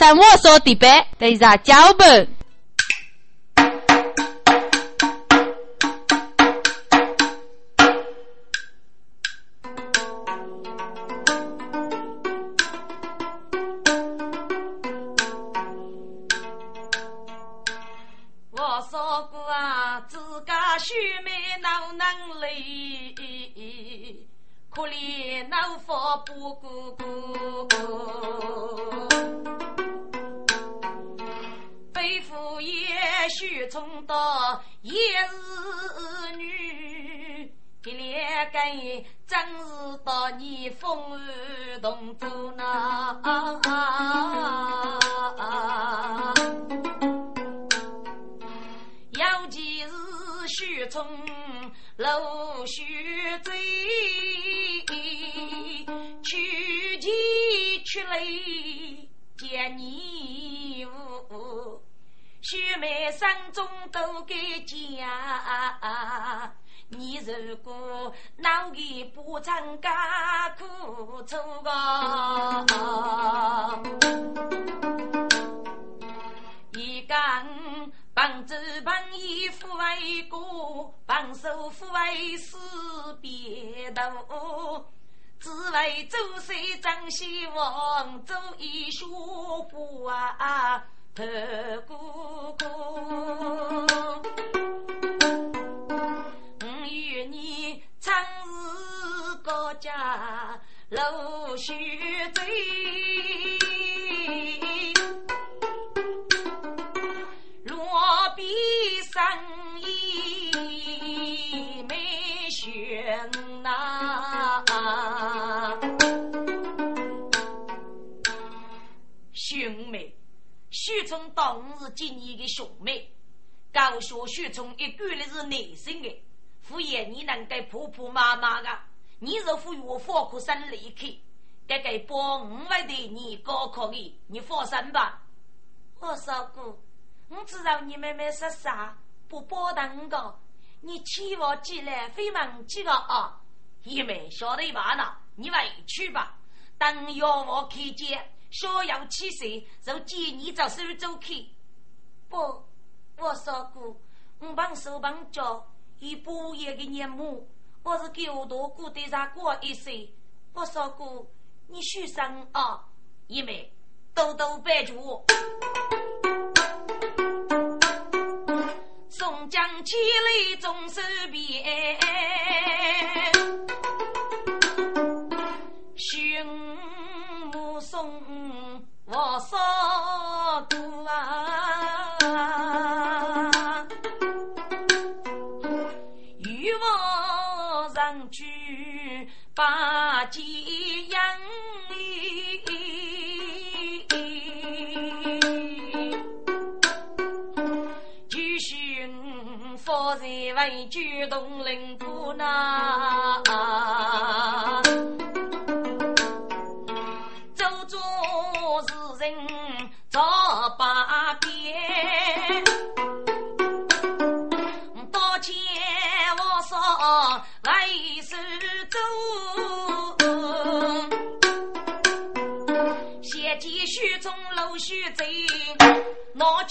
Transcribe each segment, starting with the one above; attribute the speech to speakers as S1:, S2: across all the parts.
S1: 生活说的白，对啥脚本？
S2: 妹心中都该讲。你如果脑里不曾加苦楚个。一讲帮助帮义父为国，帮手父为死别头，只为周岁张希望，周一学不啊头哥哥。我与你曾是高家陆续追。当日今年的兄妹，高说许从一句的是内心的，敷衍你能给婆婆妈妈的，你若服我放苦生离开，该给帮五万的你高考的，你放心吧。我说过。我知道你妹妹是啥，不包等个，你千万记来非忘记个啊！姨妹晓得一把呢，你委屈吧。等要我看见，逍遥七岁，就见你找苏州去。不，我说过，我帮手帮脚，以半夜的年母，我是给我多过对上过一岁。我说过，你许生啊，姨妹，多多拜祝。宋江千里总是边，寻母送我少姑啊，欲望上去把鸡养。我在为举动领布呐，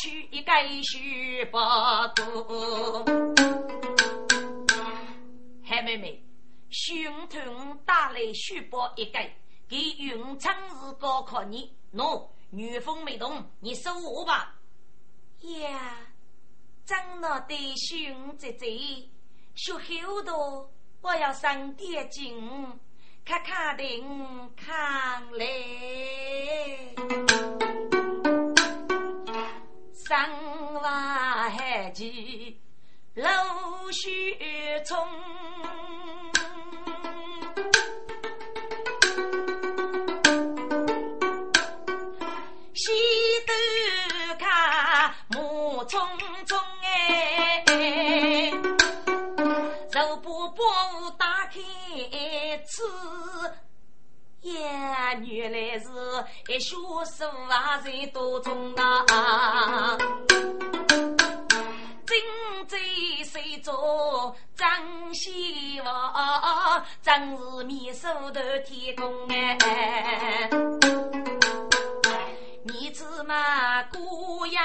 S2: 去一个许八度，海妹妹，兄团打来许包一个，给云昌市高考你，喏，女风没动，你收我吧。
S3: 呀，长老的兄姐姐，学好多，我要上点劲，看看的看来。山外海起露雪冲，西头看马匆匆哎，肉不饱打开吃。呀，原来是一学书啊，在多中啊！正在谁做张希望，真是面手头天公哎！
S2: 你子嘛孤养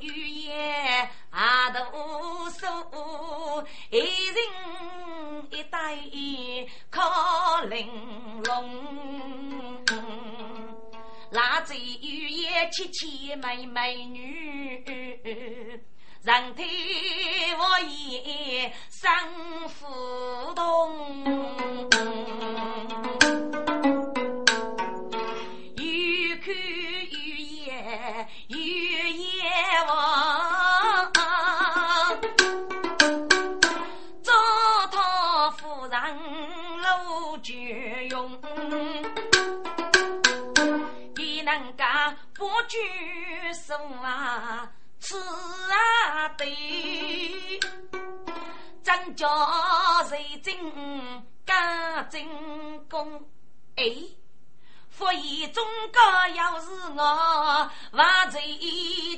S2: 玉叶阿读书，一人一袋靠玲珑。那在玉叶凄凄美美女。人体我也生浮动，张家瑞真干真功，哎，佛言中国要是我，万岁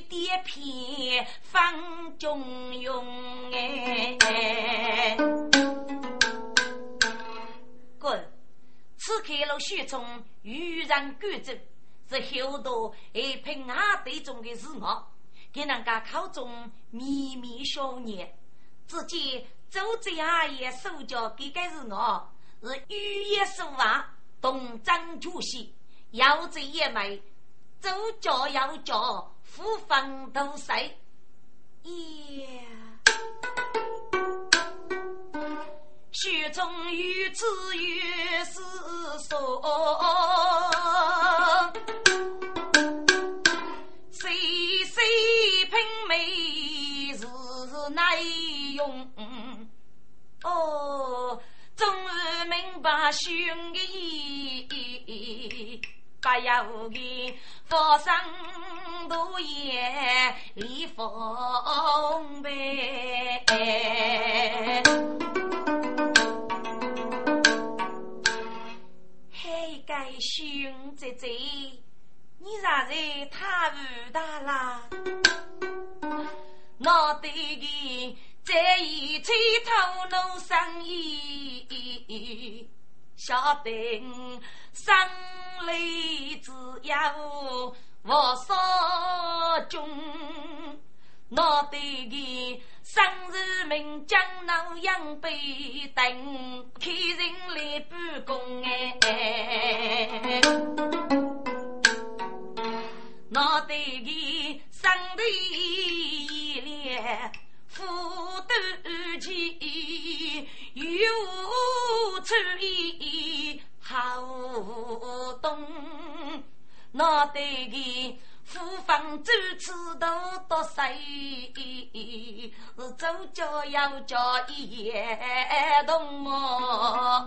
S2: 点片方中用哎。滚！此刻了许从愚人举证，是后头一平阿对中的是我。给人家口中秘密小言，只见周贼阿爷手脚给个是我，是语言书法，动张出息，要贼也美，左脚右脚，呼风都塞，呀！雪中有知有是说。耐用哦，终于明白兄的意，不要给佛生多言离风呗。嘿，该兄姐姐，你咋在太武大啦？我对的这一切头脑生意，晓得生来只有我所中。我对的生日名将那样被等，客人来办公哎。我对的生日。富斗气，有主意好动，脑袋里富方周次都多谁？是左脚右脚一动么？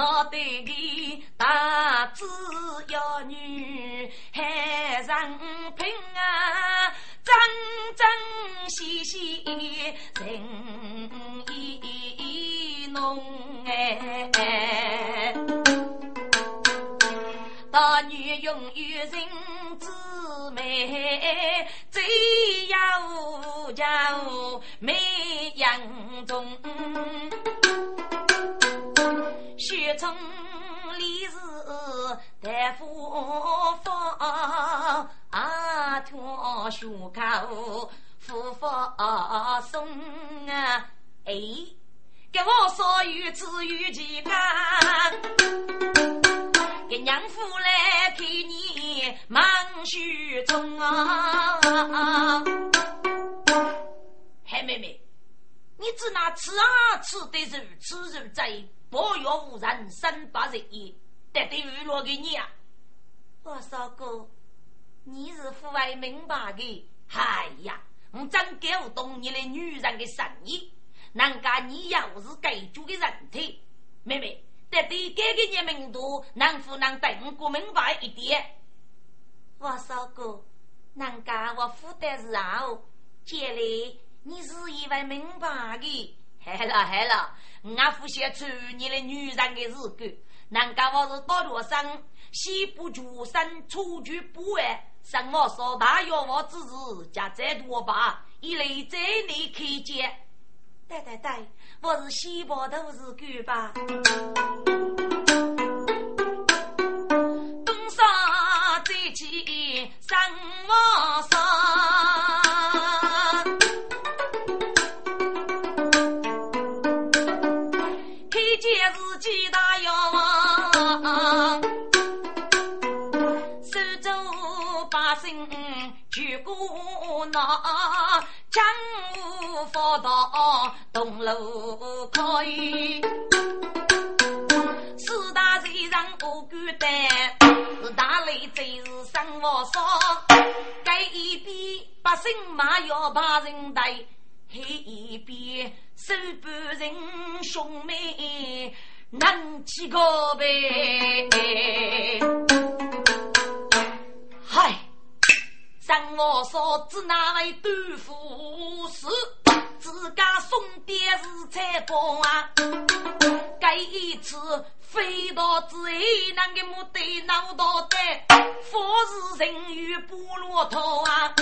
S2: 脑袋里大子要女，海上平啊，真真细细人意浓哎。大女永远人姊妹，最要叫美养中。雪中里是大夫方，啊，脱血口复发松啊！哎，给我说有子有几个？给娘夫来看你忙雪中啊！黑妹妹，你只拿吃啊吃的肉，吃肉在。保佑无人生百日夜，得得娱乐给你啊！我说哥，你是户外明白的。
S4: 哎呀，我真搞不懂你的女人的生意。人家你又是该主的人体，妹妹，得得给给你名度，能不能对我明白一点？
S2: 我说哥，人家我负担是好，姐里你是一位明白的。
S4: 嗨了嗨了，俺父写出你的女人的日子，人家我是大学生，西部出身，出去不完，生我说大约我只是加再多吧，一来在内看见。
S2: 对对对，我是西部都是狗吧？东山再起生我山，江湖佛道东楼开，四大罪人我孤单，是大雷贼是生活少，该一边百姓马要把人带，黑一边手半人兄妹能几个呗？我说，只那位杜甫是自家送爹是才宝啊！这一次飞到之后，那个木对脑道的，佛是人与不落头啊！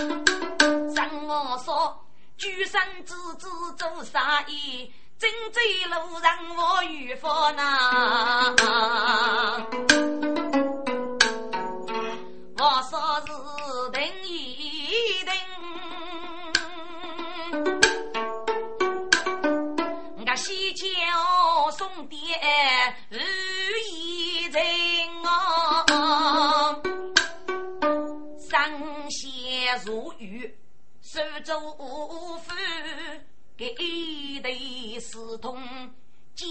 S2: 让我说，举身之子做啥意？真走路让我遇佛呐！我说是等一爹如意人啊，上仙如玉，苏州府给一对私通皆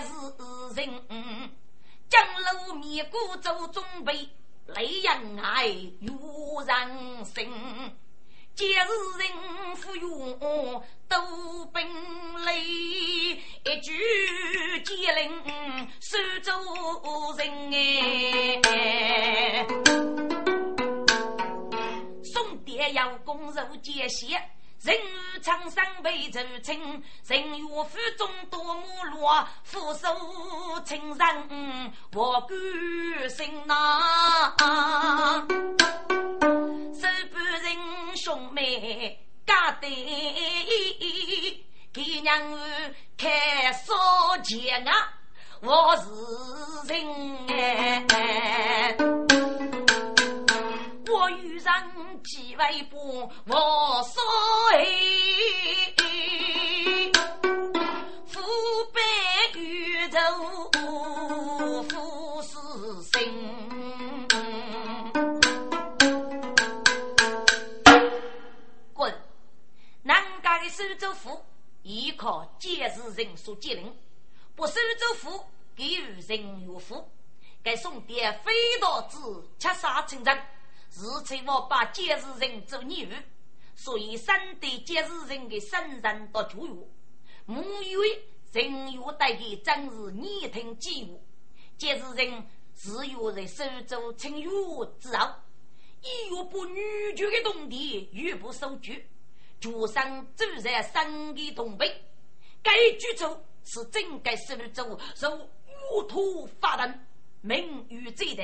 S2: 是人，江楼面鼓做准备。雷人爱有人心，今日人富用都本领，一句接令苏州人哎，送爹要攻入界限。人如苍生被仇情，人如腹中多母落，俯首情人我孤身呐。手半人兄妹家对，给娘儿开烧钱啊，我是人。我遇上几位不我所父辈宇宙父是心。滚！南家的苏州府依靠监视人所接令，不苏州府给予人有福，该送点飞刀子切杀村人。是称我把监视人做女儿，所以三对监视人的身人到教育，母为人员带给真是逆听机务。监视人是有在苏州称誉之后，一月不女眷的动地，绝不受拘，就上走在三个东北。该举措是整个苏州受沃土发展，名誉最大。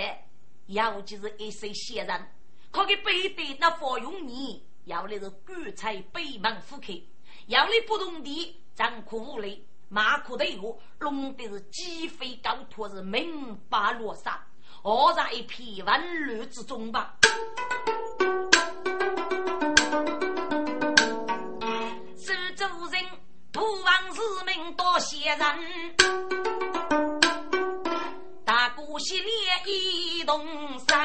S2: 尤其是一些闲人，可给背对那佛用你，要的是棺材北门户口，要的不同的张苦无力，马苦的有，弄的是鸡飞狗跳，是明白落沙，何在一片混乱之中吧？苏州人不忘是民多闲人。呼吸烈一动身，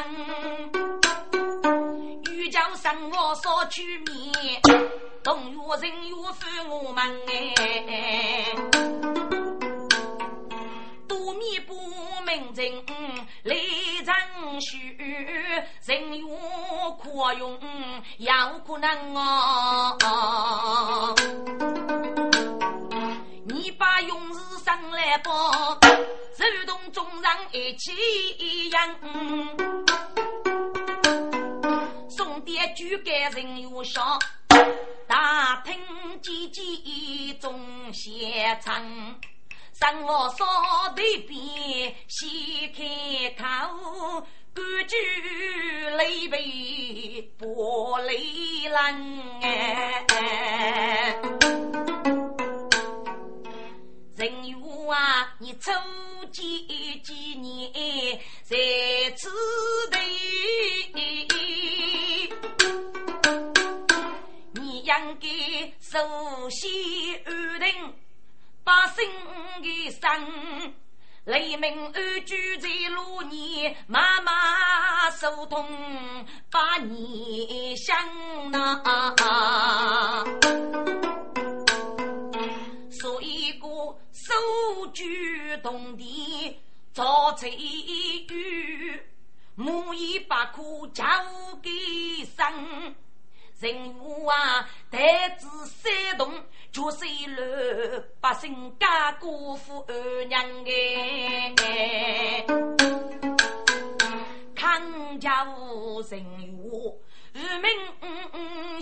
S2: 欲叫生我所取灭，动月人月负我们哎，多面不明人来争取，人月可用有可能啊，你把勇士上来报。手动众人一起样，送点酒给人又少，大厅几几众先唱，上我烧对边先开口，规矩累背不累人哎，人有哇！你走几几年才知道？你应该首先安定把心给生，雷鸣安居在路，你妈妈疏痛把你想那，所以过。手举动地造财雨，母以把苦交给生。人物啊，太子山动，就是了百姓家姑父二娘哎。康家无人物，愚民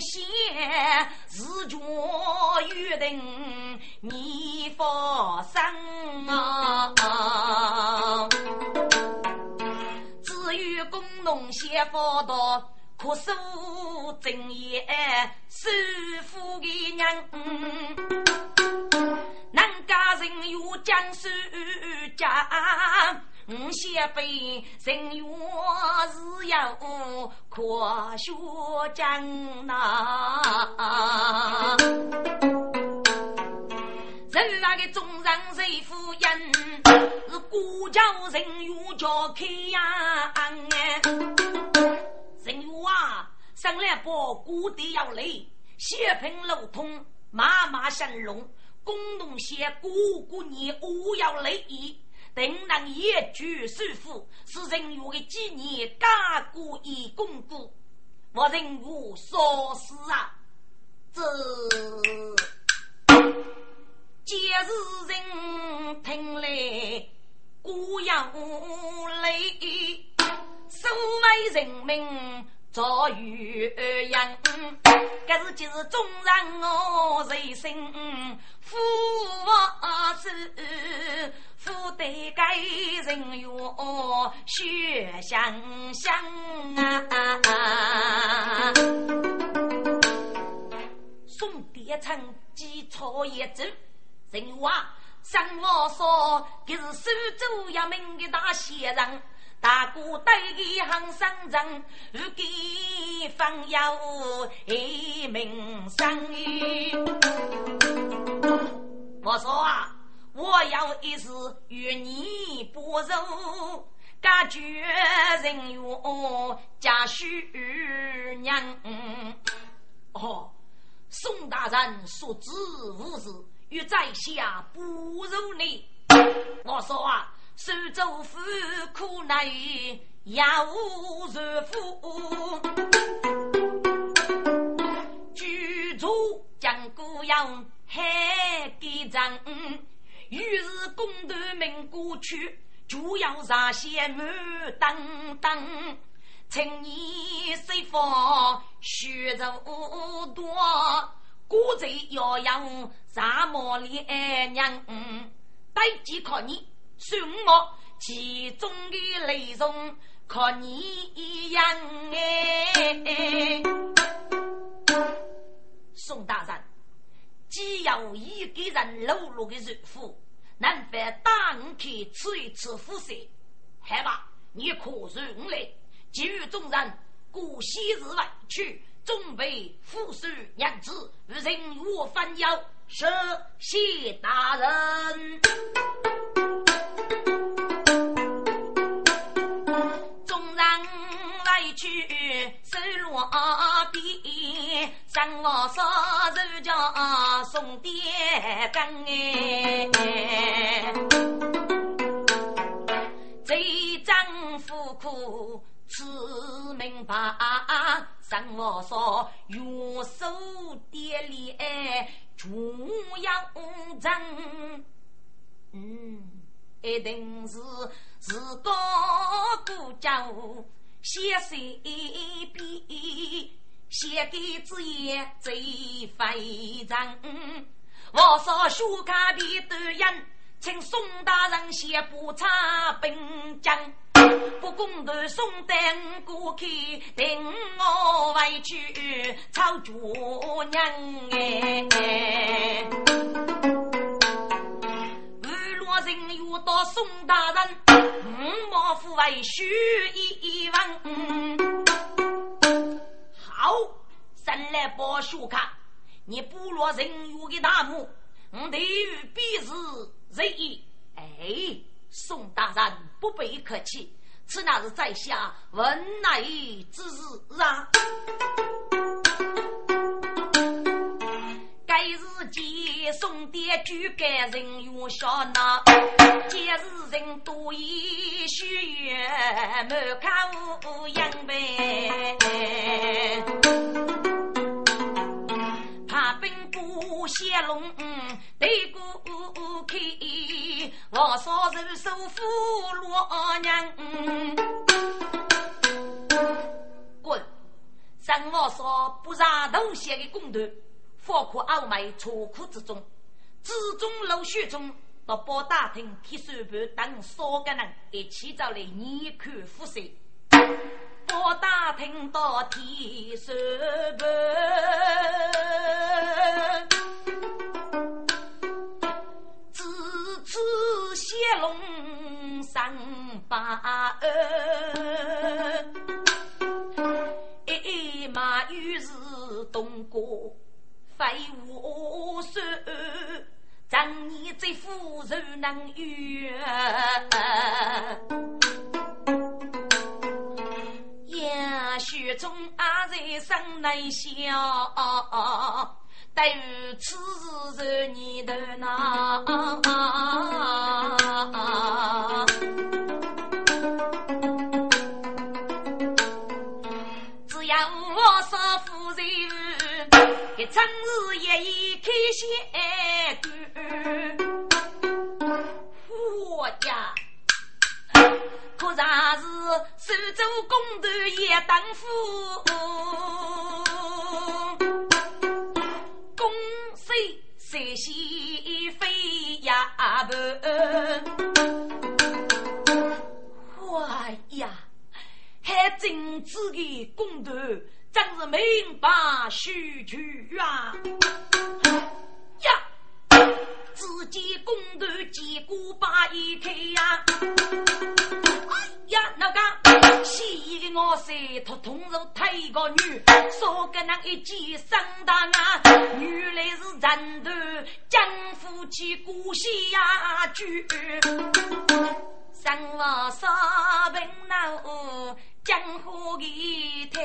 S2: 先自觉约定你发生啊。至于工农先发到。可守正业，守富的娘，男家人有江山家，五先辈人有是要科学讲呐。人那个中人谁夫人，是国家人有叫开呀。人有啊，生来不孤地要累，血盆路通，妈妈生龙，公农些姑姑你我要累，定能一举收复，是人有的纪念，家国以功过，我人无所思啊，这节日人听来孤要累。守卫人民遭遇殃，这是今日众人我人心，富是富得该人哟血香香啊！送爹成几错一走，人话生我说，这是苏州衙门的大先生。大哥对一行生人，如给方要一名声。我说啊，我要一时与你不柔，感觉人缘家婿娘。哦，宋大人说知无事，与在下不如你。我说啊。苏州府苦难也无人夫，居住将孤阳海给人，于是公断命过去，就要上线满等等，请你随风血肉多，国贼要养沙漠里娘，待即靠你。送我其中的内容，可你一样哎。宋大人，既有一个人露露的肉腹，能否打五天吃一吃腹食？好吧，你可容来，给予众人过昔日委屈，准备富庶娘子，人我分忧，是谢大人。去收罗边，生我少肉叫送爹羹哎，贼张夫苦吃明白，生我少月收爹脸，主要真，嗯，一定是自个过家务写水笔，写给子爷最非常。我说书卡的导演，请宋大人写不差本将，不公的宋丹过去，等我回去操主娘哎。日落人又到宋大人。莫夫为许一问，好，生来报书卡，你部落人员的大幕，我对于必是仁义，宋大人不必客气，此乃是在下文乃之日啊。该日见宋爹举该人用笑纳，今日人多已许愿，满看无样呗。怕兵不泄龙对过开，王少人收俘罗娘。滚！三王少不让东西的公头。包括傲眉错苦之中，之中陆续中到包大厅替手盘等三个人一起找来严看复审。我打听到替手盘，字字写龙三八二，一马于是东过。废我说，张你这夫人能怨？生内笑，待于此日你的那。生日夜已开先官，我呀，可啥是手州公头也当夫，公谁谁喜飞呀不？我呀，还真子的公头。真是明白须臾啊！只见公头见过把一开呀！哎呀，那个西的我是托通肉推个女，说个那一见生大啊，原来是人头江夫妻姑息呀聚，生我杀平闹。江湖一台，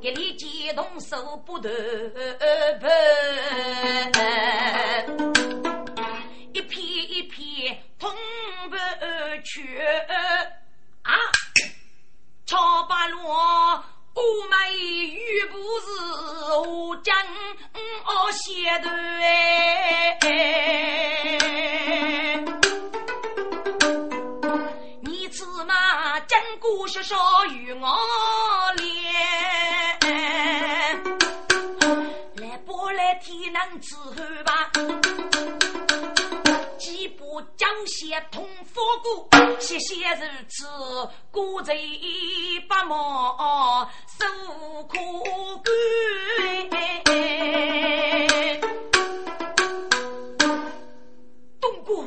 S2: 给你激动手不得不，一片一片痛不去啊！超八路乌梅雨不是我将我写的哎。姑说说与我通佛骨，谢谢如此，孤贼不毛受苦干。东姑，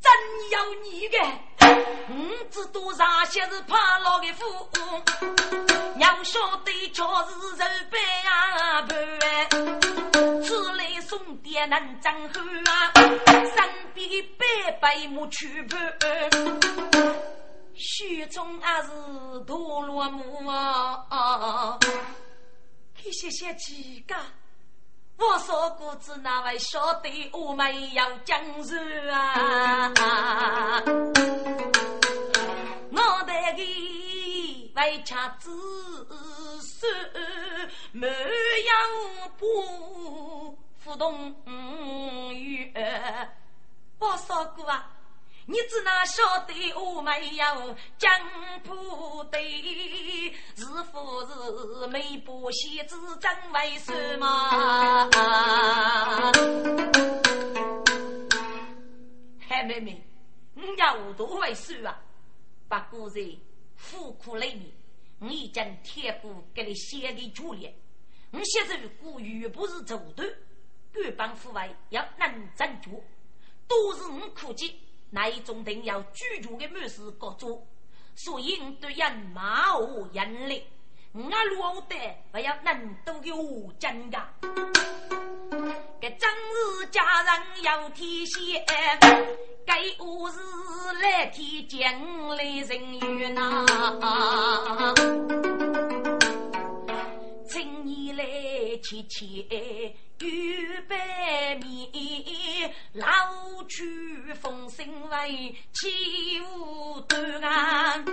S2: 真有你的！五子多上些是怕老的夫，娘晓得却是人背啊送爹能张口啊，身边白白木去伴，雪中也是陀螺木啊，谢谢几个。我说姑子哪位晓得我们要江山啊？我的个为恰子孙没有不不动于，我说过啊。你只那晓得我没有江浦队，是否是没把戏子真为什么？嗨，妹妹，你要多为数啊！不过在苦苦里面，我已经贴过给你写的作业。我写着古语不是走的，官帮府外要认真做，都是我苦记。那一种定要居住的模式各做，所以我对人马虎严厉，我老的不要能都有真噶。这正是家人要提携，该我是来提将来人缘呐。请你来切切预备面，老去风声为起舞端啊！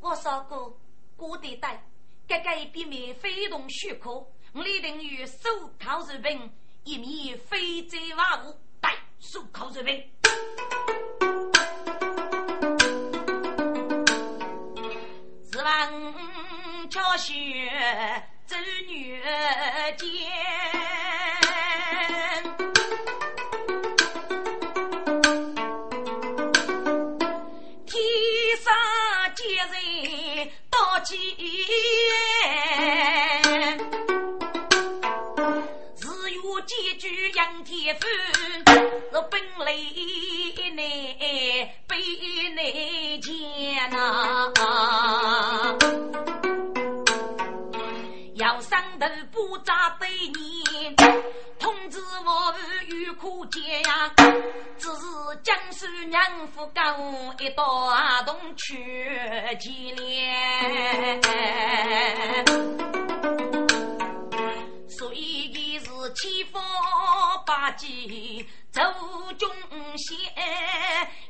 S3: 我说过，过得带，这个一面非同许可，我一定与手铐入兵，一面非贼万物，带手铐入兵。
S2: 是望。巧学走女间，天上接人到几眼，日月几句仰天飞，是本来内被内见呐。头不扎对你，通知我与苦见呀，只是江苏娘夫跟我一道同去见面，所以是千方百计走中线，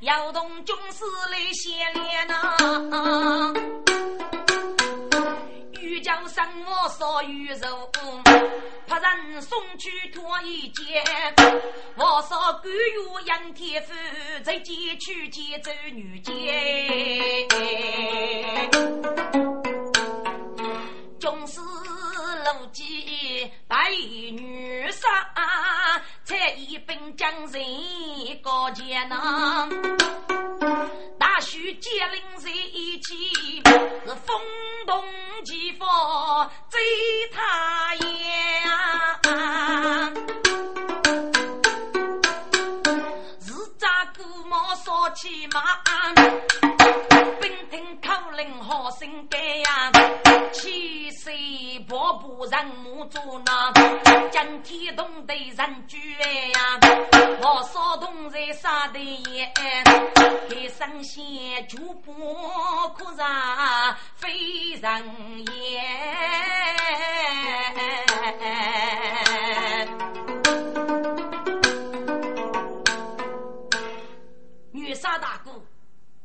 S2: 要同军师来相连呐。烧鱼肉，派人送去脱衣间。我烧甘愿杨天夫，在街去见走女间。总是路见白衣女杀，才一兵将人高见呐。大徐接令在一起，是风动起风最他呀。日扎古毛烧起马，口令好心改呀。七岁婆婆人母做那，将天动的人居呀。我烧东在沙的烟，给神仙就不可让非人言。女杀大姑，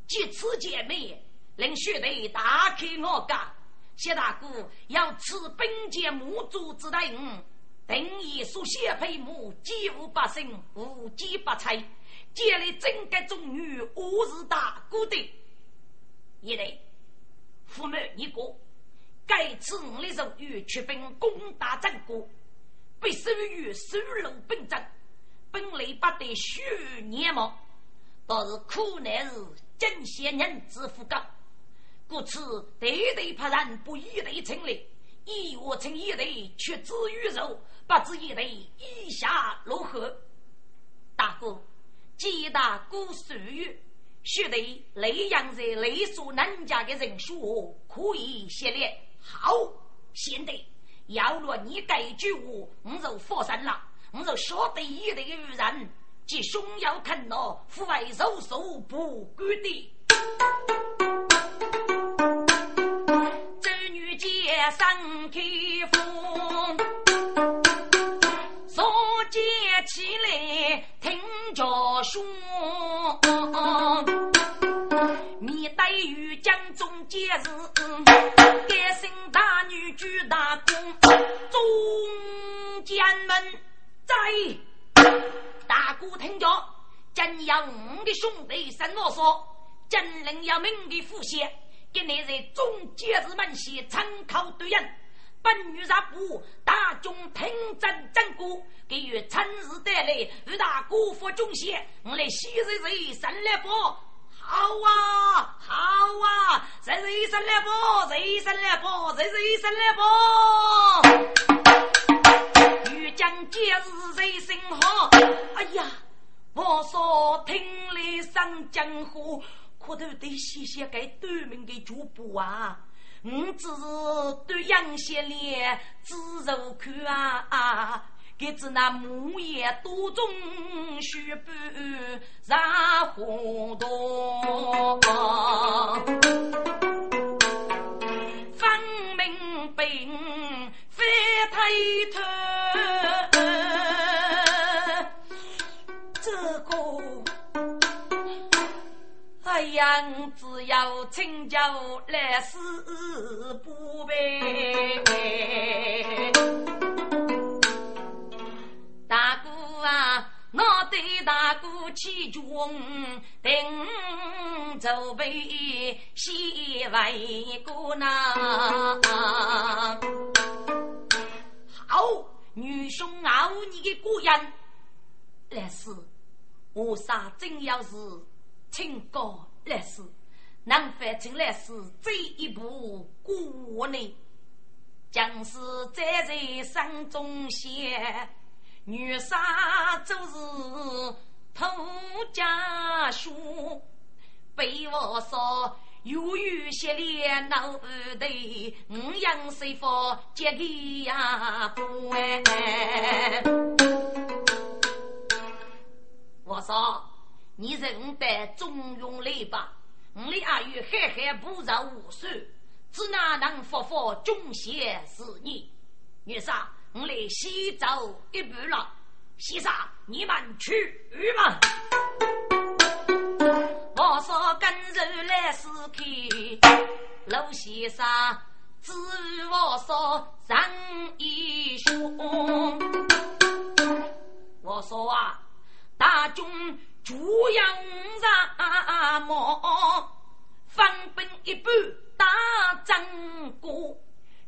S2: 借此姐妹，令血队大开我家。谢大姑要赐兵节母祖之等，定以书写配母，几无百姓，无几百财，建立整个中女，我是大姑的。一类父母一个，该次五的荣誉出兵攻打郑国，被授予收入兵长，本来不得许年貌，倒是苦难是真些人之福高。故此，对对派人不一队成立，以我成一队却之于肉，不知一队意下如何？大哥，既大姑属于，须得雷阳在雷所南家的人数可以协力。好，现在要若你这句话，我就放心了。我就晓得一队的人，即胸要看到，父爱肉手不管的。三开封，坐接起来听着说，你待遇江中节日，该姓大女举大功，中间门在大姑听着，真要五的兄弟三我说，真能要命的父先。今日在中节日门前参考对人，本欲入部大众听真真故，给予趁日带来与大姑父中谢，我来喜日日生来不？好啊，好啊，日日生来不？日生来不？日日生来不？欲将节日日生好，哎呀，我说听来上江湖。可都得谢谢给对面的主播啊！我只是对杨些脸只肉看啊啊，给只那木叶多种须半染红多，分明病非太头，太阳只要请教来世不呗。大哥啊，我对大哥起军，定准备先为国呐。好，女兄熬你的果人，来世我杀真要是。清高来世，能翻进来世这一步过呢？将士站在山中线，女杀就是土家书。被我说由于血连脑袋，五阳水佛接给呀不哎。我说。你认得中庸来吧？我的阿玉海海不饶无数，只哪能复复忠贤是你？女婿，我来西走一步了。先生，你们去吧。我说跟着来是看，老先生只我说人一兄。我说啊，大军。朱阳上马，分兵一半打张过。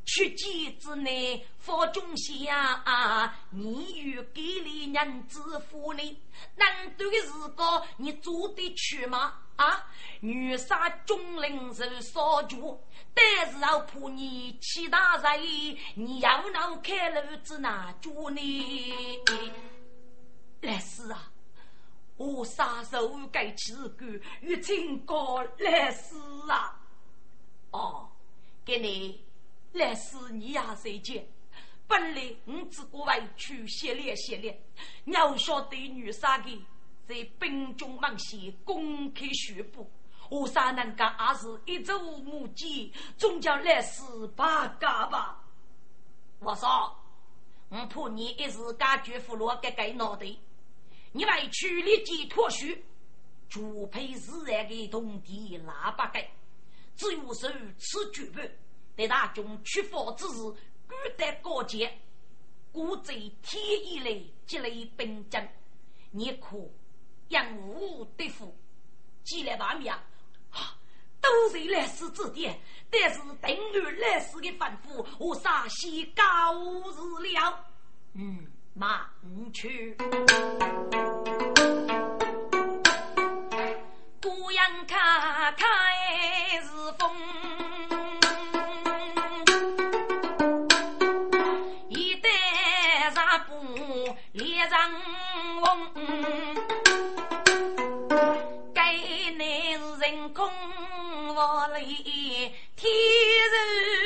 S2: 去几之内，佛中下，你与给里人之夫呢？难得的时个，你做得去吗？啊！女杀中领受少主，但是要怕你欺大人，你要能开路子哪住呢？来世啊！我杀手该起干，与清高来世啊！哦，给你来世你也谁见？本来我只顾为去洗脸洗脸，你要晓得女杀的在兵中忙些公开宣布，我杀人家也是一走目击，总叫来世八嘎吧。我说，我怕你一时感觉俘虏，改改脑袋。你为取立即脱须，主配自然的铜地喇叭盖，只有受此举办，在大军出发之时，孤单高洁，故在天意内积累兵将，你可养无对付，既来把命，都是来世之点，但是等于来世的吩咐，我啥些高日了，嗯。马去，姑娘看看是风，一代上不连上翁，该乃是人空我里天日。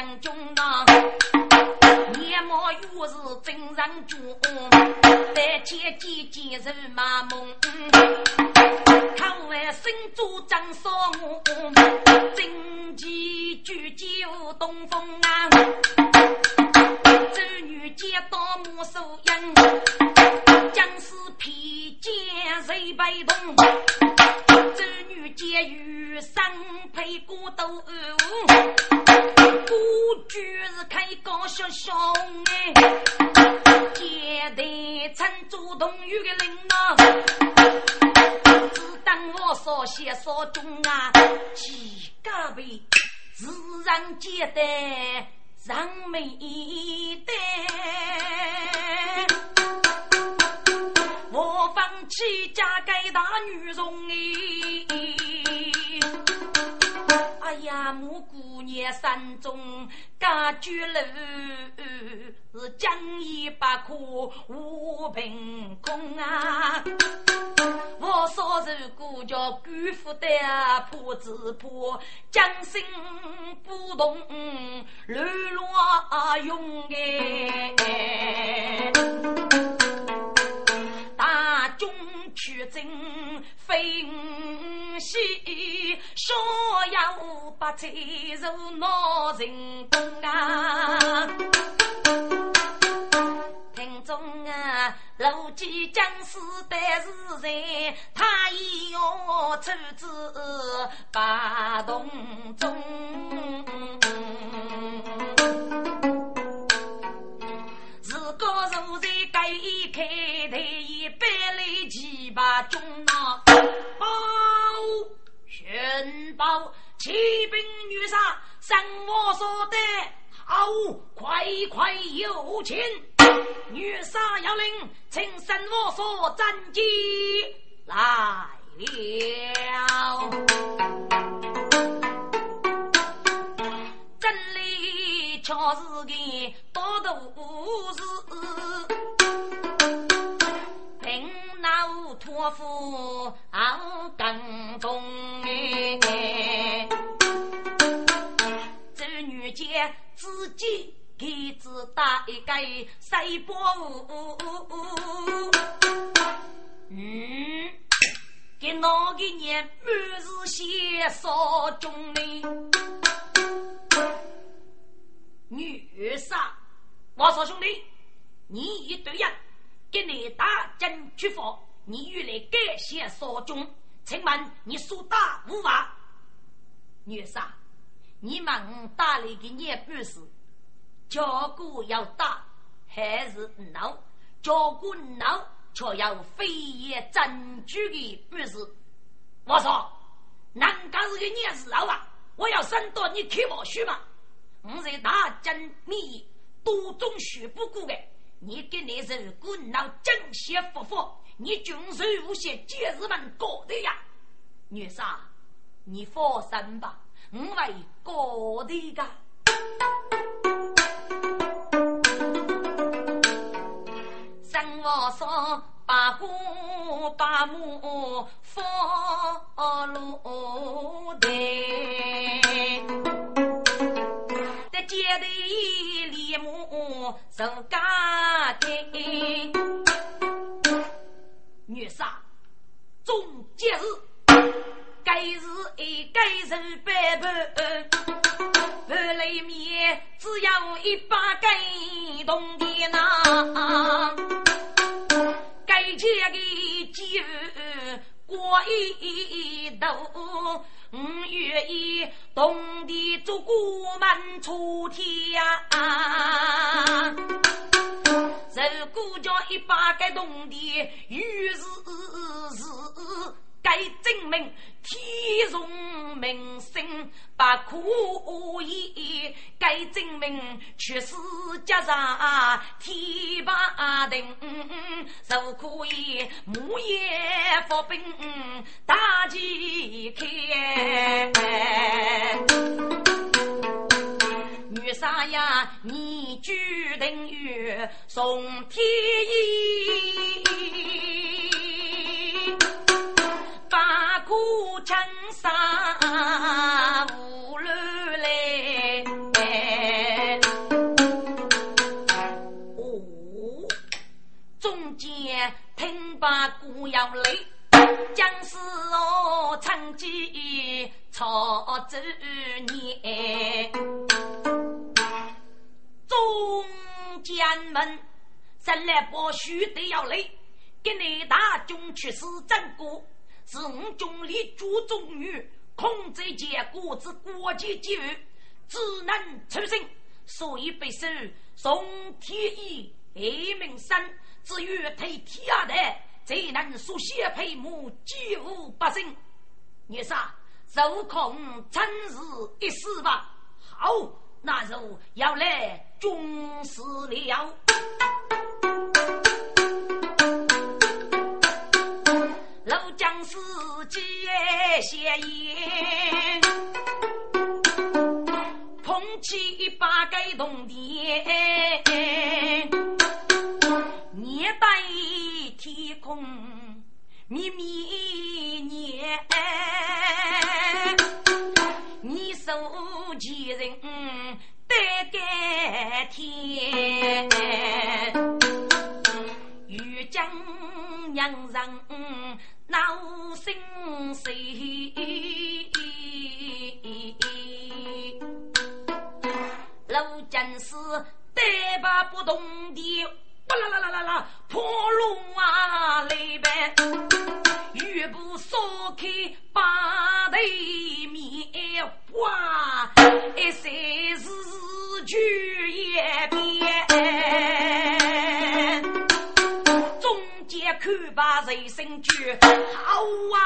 S2: 将军啊，年貌又是真人君，但见见如马梦。看完身主张少我，旌旗举酒东风啊，周女见刀马手印，将士披剑谁被动？周女见玉山配骨头。我就是开高小小哎，接待成主动有个人啊，只当我少些少中啊，几个位自然接待让美待，我放弃嫁给大女荣哎。哎呀，母姑娘山中家居楼，是江一百颗无凭空啊！我少受过叫官府的破子破，将心不动乱乱用哎。遥不在如闹人工啊！听众啊，陆记将士的是谁？他也要出自八洞中。开台一百里七八中啊！报宣报，骑兵女杀，生我所得，好快快有请！女杀要领，请生我所战机来了。真理却是个多毒事。托付好耕种哎，这女家自己给自打一个水波嗯，给哪个年满是血烧中呢？女杀，我说兄弟，你一对呀，给你打针去佛。你欲来感谢少君，请问你所打无法？女杀，你们打了个年半时，教过要打还是闹？教过闹却要飞檐争据的本事。我说，难道是个年事老啊？我要升到你开毛须吗？我在大真密多种学不过的，你跟你是滚闹正邪不服？你军事无限，皆是们搞的呀！女杀，你放心吧，我会搞的噶。生活上把虎把母放路的，在街头立木受家的。虐杀，终结日，该日一该日百倍，盘里面只有一把根铜的那，该结的鸡过一头，我愿意同地做过门出天呀。如果叫一百个铜地，于是是该证明天容民生不可以，该证明却是加上天把定，如可以木叶发兵大旗开。女啥呀？你注定于送天意，走你。中将们，生来不须得要累，给你大军去死战过，是我军里诸种女控制结果之国际机遇，只能出征，所以被授送天意黑名声，至于推天下的，才能书写配母几乎不胜。你说，受控真是一死吧？好。那就要来重视了。己先言，捧起一把盖铜锭，年代天空密密年，手前人得盖天，欲将娘人。闹心事，老将士单把不动的，哇啦啦啦啦啦，破龙啊来呗，玉布烧开把对面，哇，一三四九一边。看把人生绝，好啊！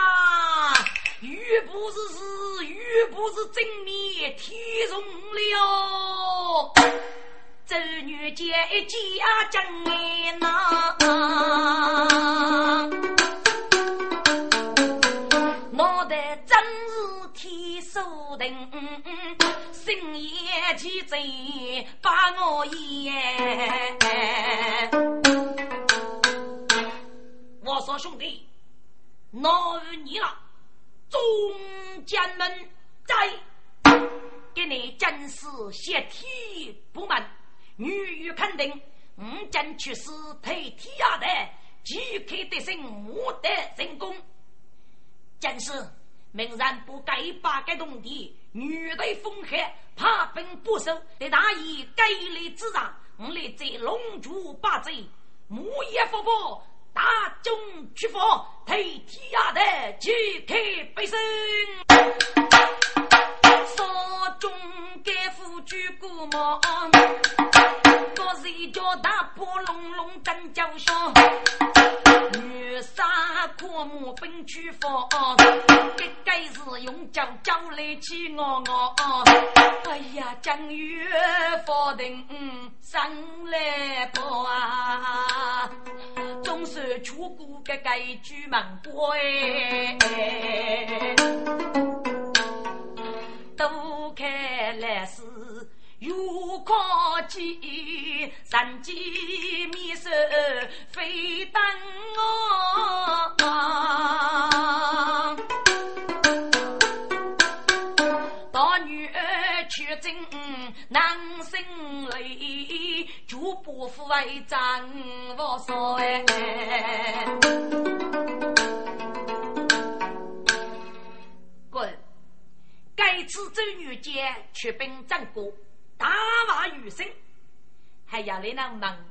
S2: 玉不是是，玉不是正面天中了。周女杰一家将面呐，天数定，深夜起贼把我淹。我说兄弟，难你了，中将们在给你真是谢天不满，女婿肯定五将去世配天下的，即刻得胜，莫得成功。真是明人不该把该动地，女对风害，怕本不守，得大以该力之上，我来在龙珠八贼，木叶佛佛。大众出发，替天下的去开背身，手中该副举过帽，各是一脚大破隆隆真叫响。女杀阔木奔去放，这该是用脚脚来起我我。哎呀，正月法庭上来报啊，总是出过个该局门关，都看来是。有可见，人间面色非等我。大女儿去征难生累，就不负为丈夫说哎。滚！该次周女杰出兵战国。大话余生，还要你那问，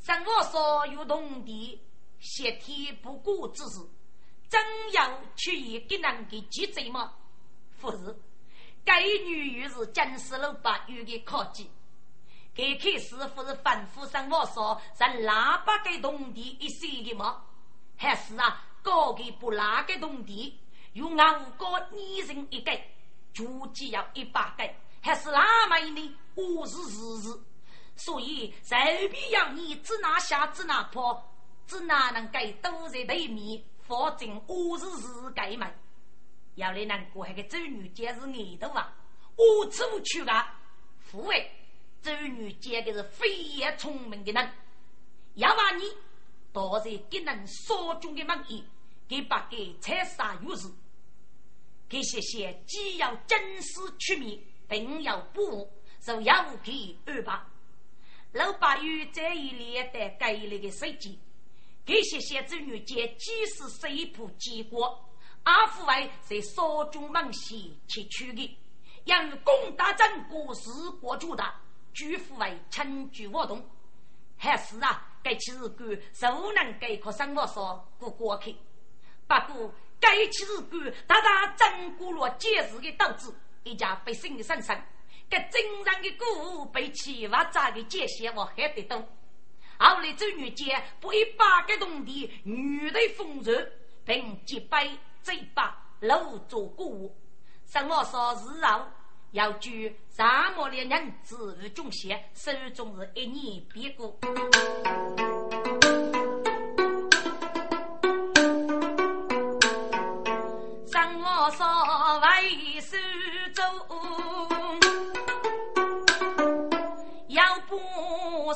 S2: 生活所有同地，谢天不顾之事，怎样去以给人给记载吗？不是，该女又是江西老八有的科技，该开始不是反复生活所在喇叭给同地一些的吗？还是啊，高个不拉个同地，用五个女人一个，足计要一百个。还是那么呢？我是日日，所以随便要你指哪下指哪破，指哪能给都在对面，否则我是日该门。要你能过那个周女姐是耳朵啊，我出去啊。父为周女姐的是非也聪明的人，要把你躲在给人所中的门里，给把给拆杀于是，给些些既要真实出面。并要补，就要可以安排。老八有这一列的该列的设计，这些些子女间即使水铺结果，阿父为在少中门西去取的，因攻打整个是国主的，举父为成就活动，还是啊，该起日干就能给可生活上过过去。不过该起日干，大大整过了节日的导致。一家百姓的身上，给真正的鼓被启发扎的界限我还得懂。后来周女杰不一把个动地，女的丰饶，并结拜嘴巴露做鼓。生活说日后要举沙漠的人子与中邪，手中是一年别过。为手走，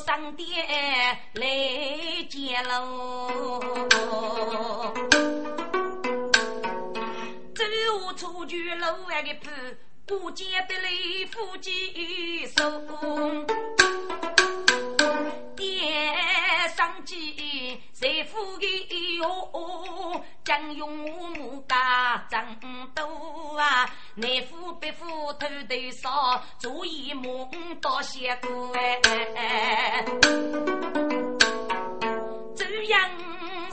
S2: 上爹来接喽。走出去楼外的铺，不见得来夫妻手。爹上机谁夫的哟？将用木家长多啊，内夫北夫偷头少，足以梦到些多哎。这样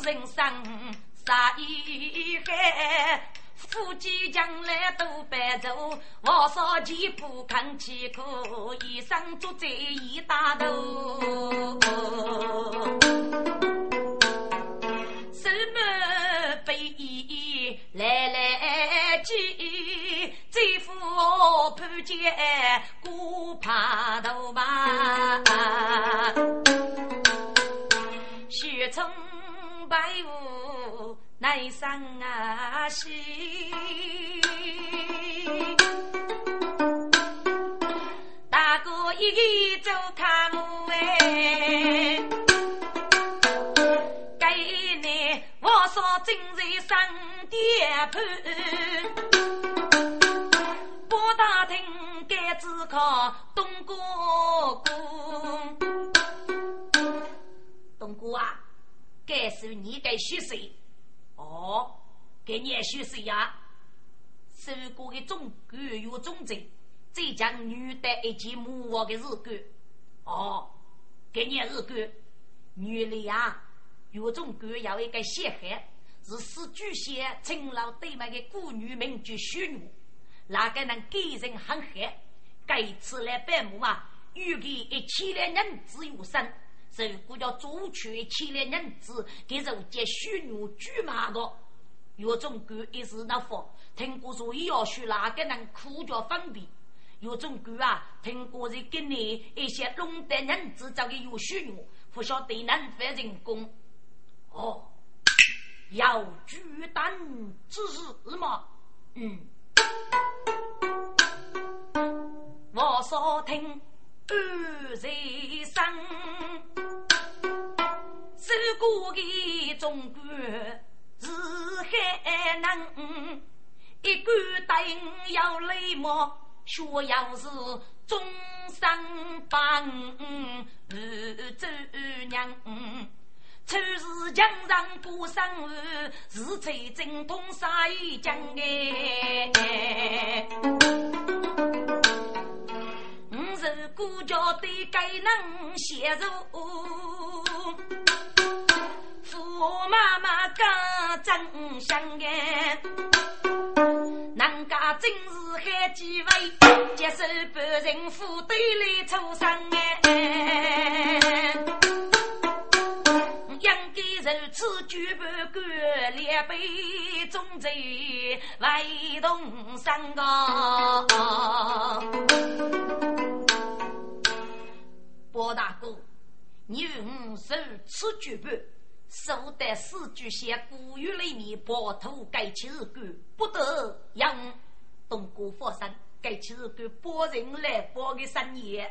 S2: 人生啥一海？夫妻将来都白头，我少几步扛起苦，一生做贼一大头。什么背义来来去，最富潘家顾怕头吧，雪中白雾。来上啊西，该你我说正在上殿盘，不打听该只靠东哥哥，东哥啊，该是你该许谁？哦，给你学习呀！受过的中官有忠贞，再将女的一件母王的日干。哦，给你日干，女的呀，有中官要一个血海，是四巨蟹勤劳对门的孤女名句虚女，哪个能给人很黑？该次来拜墓啊，预计一千两人子有生。如果要做出千来人子，给人接虚女巨马的，有种官一时那佛，听过说要学哪个人苦叫分别？有种官啊，听过是给你一些龙的人制造的有虚女，不晓得能否成功？哦，要巨胆之事吗？嗯，我所听。二在生，受过的中国是海能，一杆灯要泪目，学要是终身帮二周娘，出是江上过生日，是吹正统杀一江哎。是孤家的该能写入，我妈妈讲真相哎，人家真是海几位，接受别人府队里出生哎，应该如此举办官，两辈忠贞为同生啊。包大哥，你我受此举办，受得四句写古语里面破土盖起日干，不得让东郭发生盖起日干，包人来包个三年。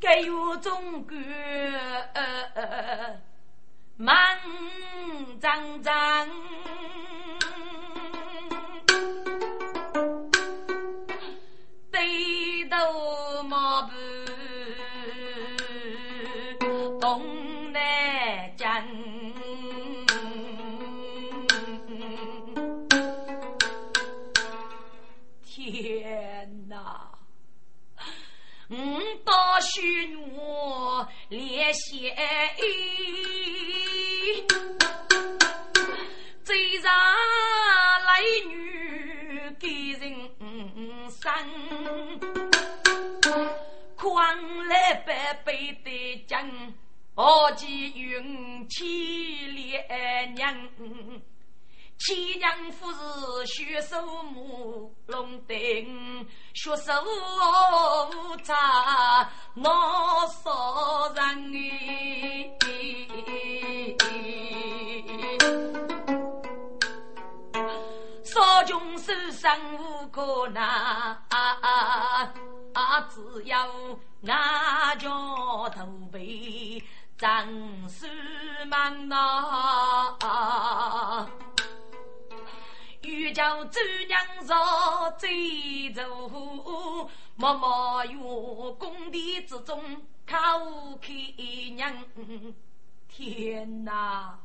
S2: 该有中国满张张。许我连写狂来百倍的讲，何其运气连娘。七娘夫是血手母龙灯，血手无差恼骚人哎。生无可拿，只要俺家头背张书满呐。欲叫周娘绕走走，默默于宫殿之中靠看娘。天哪！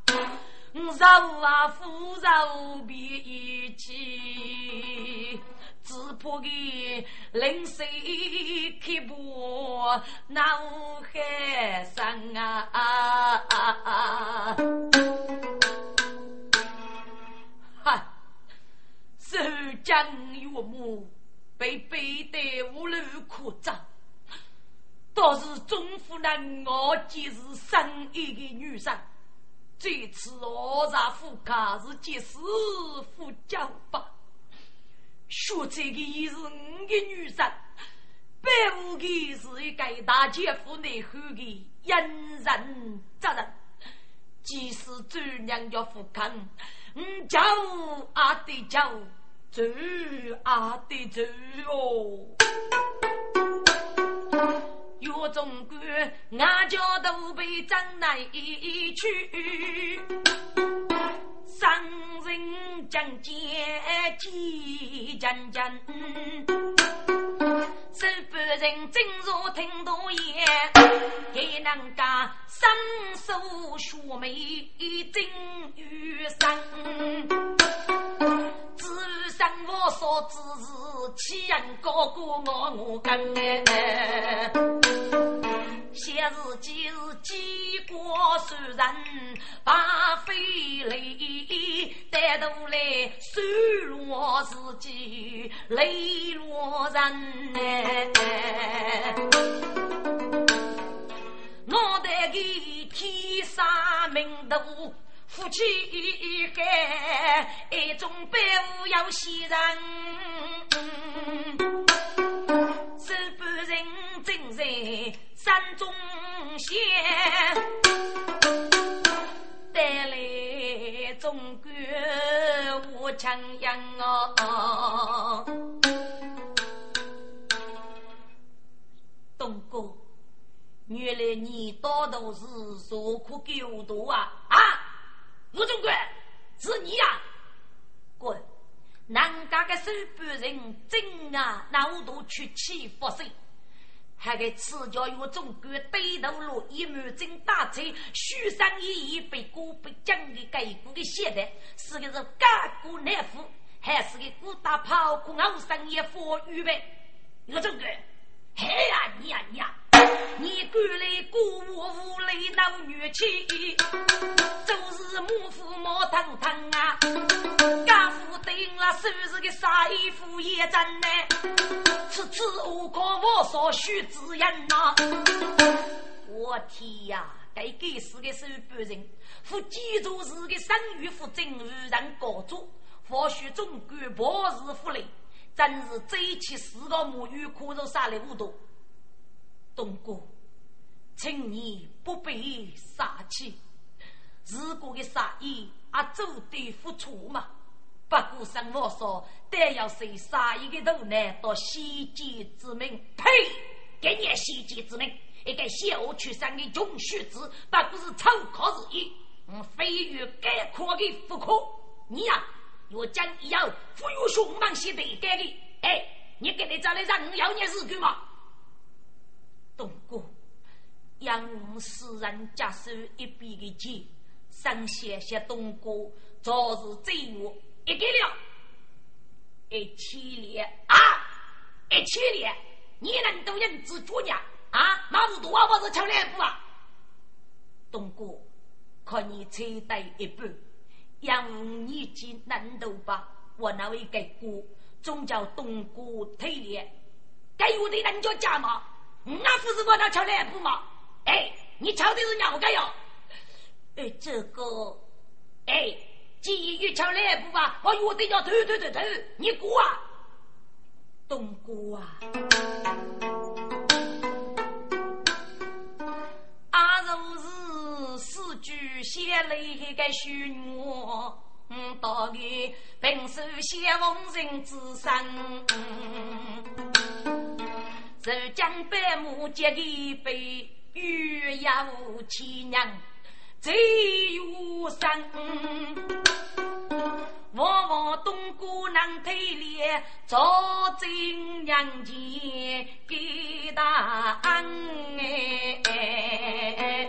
S2: 肉啊，腐肉别一起，只怕给冷水开破脑海上啊！哈，手将岳母被背得无路可走。倒是中夫人，我既是生一个女生，这次我让夫家是接师傅教吧。说这个也是五个女人，百无的是一个大姐夫内后的恩人责任。即使周娘家富康，嗯，叫阿得叫，走阿得走哦。岳中官，俺家都被张奶一去，三人将剑几阵阵，十八人正如听多言，给人家生手学眉真有神，只生我所知是欺人高过我我跟昔日今日几国受人，把非礼带头来收罗自己累罗人我得给天上名头夫妻海，一种百物要袭人，十八人正在山中仙，带来中国无强样哦，东哥。原来你到头是受苦狗多啊！啊，吴总管，是你呀！滚！南家的守半人真啊，那我都出气发声，还给赐教岳总管对头路一满身大车，虚上一已被过被将的盖过的现代，是个是干骨难夫，还是个孤大炮过熬上一副预备。岳总管，嘿呀你呀你呀！你赶来过我屋里闹女婿，就是母父母疼疼啊！家父定了收拾个杀衣服也真呢，此次我讲我所需之人呐！我天呀，该该死的手半人，负记住是个生育负正无人告状，或许总管破日负累，真是这一起四个母女苦肉杀了五多。东哥，请你不必杀气。如果的杀意啊，走对付错嘛？不过生活说，但要谁杀一个头呢？到先见之明？呸！给你先见之明，一个小区生的穷学子，不过是抽考而已。我非与该科的不可。你呀，我将要富有凶猛些对待的。哎，你给你找来让我要你事干嘛？东哥，杨世人接手一笔的钱，上谢谢东哥，昨日罪我一个了，一千两啊，一千两，你能都人自主呢？啊，那是多少不是抢两步啊？东哥，看你才带一半，杨你金难斗吧？我那位给哥，总叫东哥退脸，给我的人家加码。那不是我那敲两步吗？哎，你敲的是哪个哟？哎，这个，哎，既然敲两步吧，我约定要投投投投，你过啊？东哥啊！阿若是四句写了一个虚我，到底平手先锋人之身，浙江百亩结的碑，玉牙无七娘最有神。往往东姑娘推脸，坐进娘前给答案哎。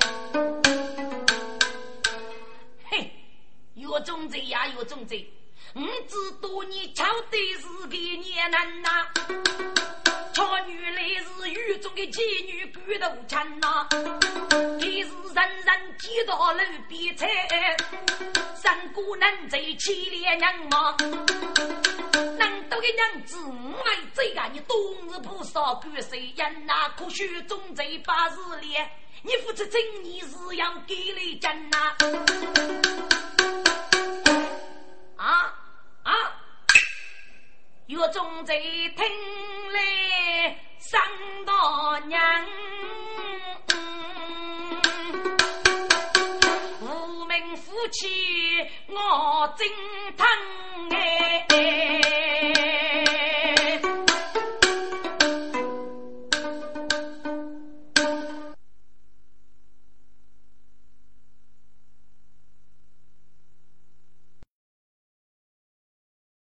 S2: 嘿，有种贼呀，有种贼！我知道你瞧的是个孽男呐。巧女来是狱中的妓女，骨头缠呐。你是人人见到路边菜，三姑娘贼气烈娘吗？难道个娘子爱这个？你冬日不少骨谁人呐？可许中贼八日烈，你付出正义是要给你真呐？啊啊！有种贼听来三大娘，无名夫妻我真疼哎。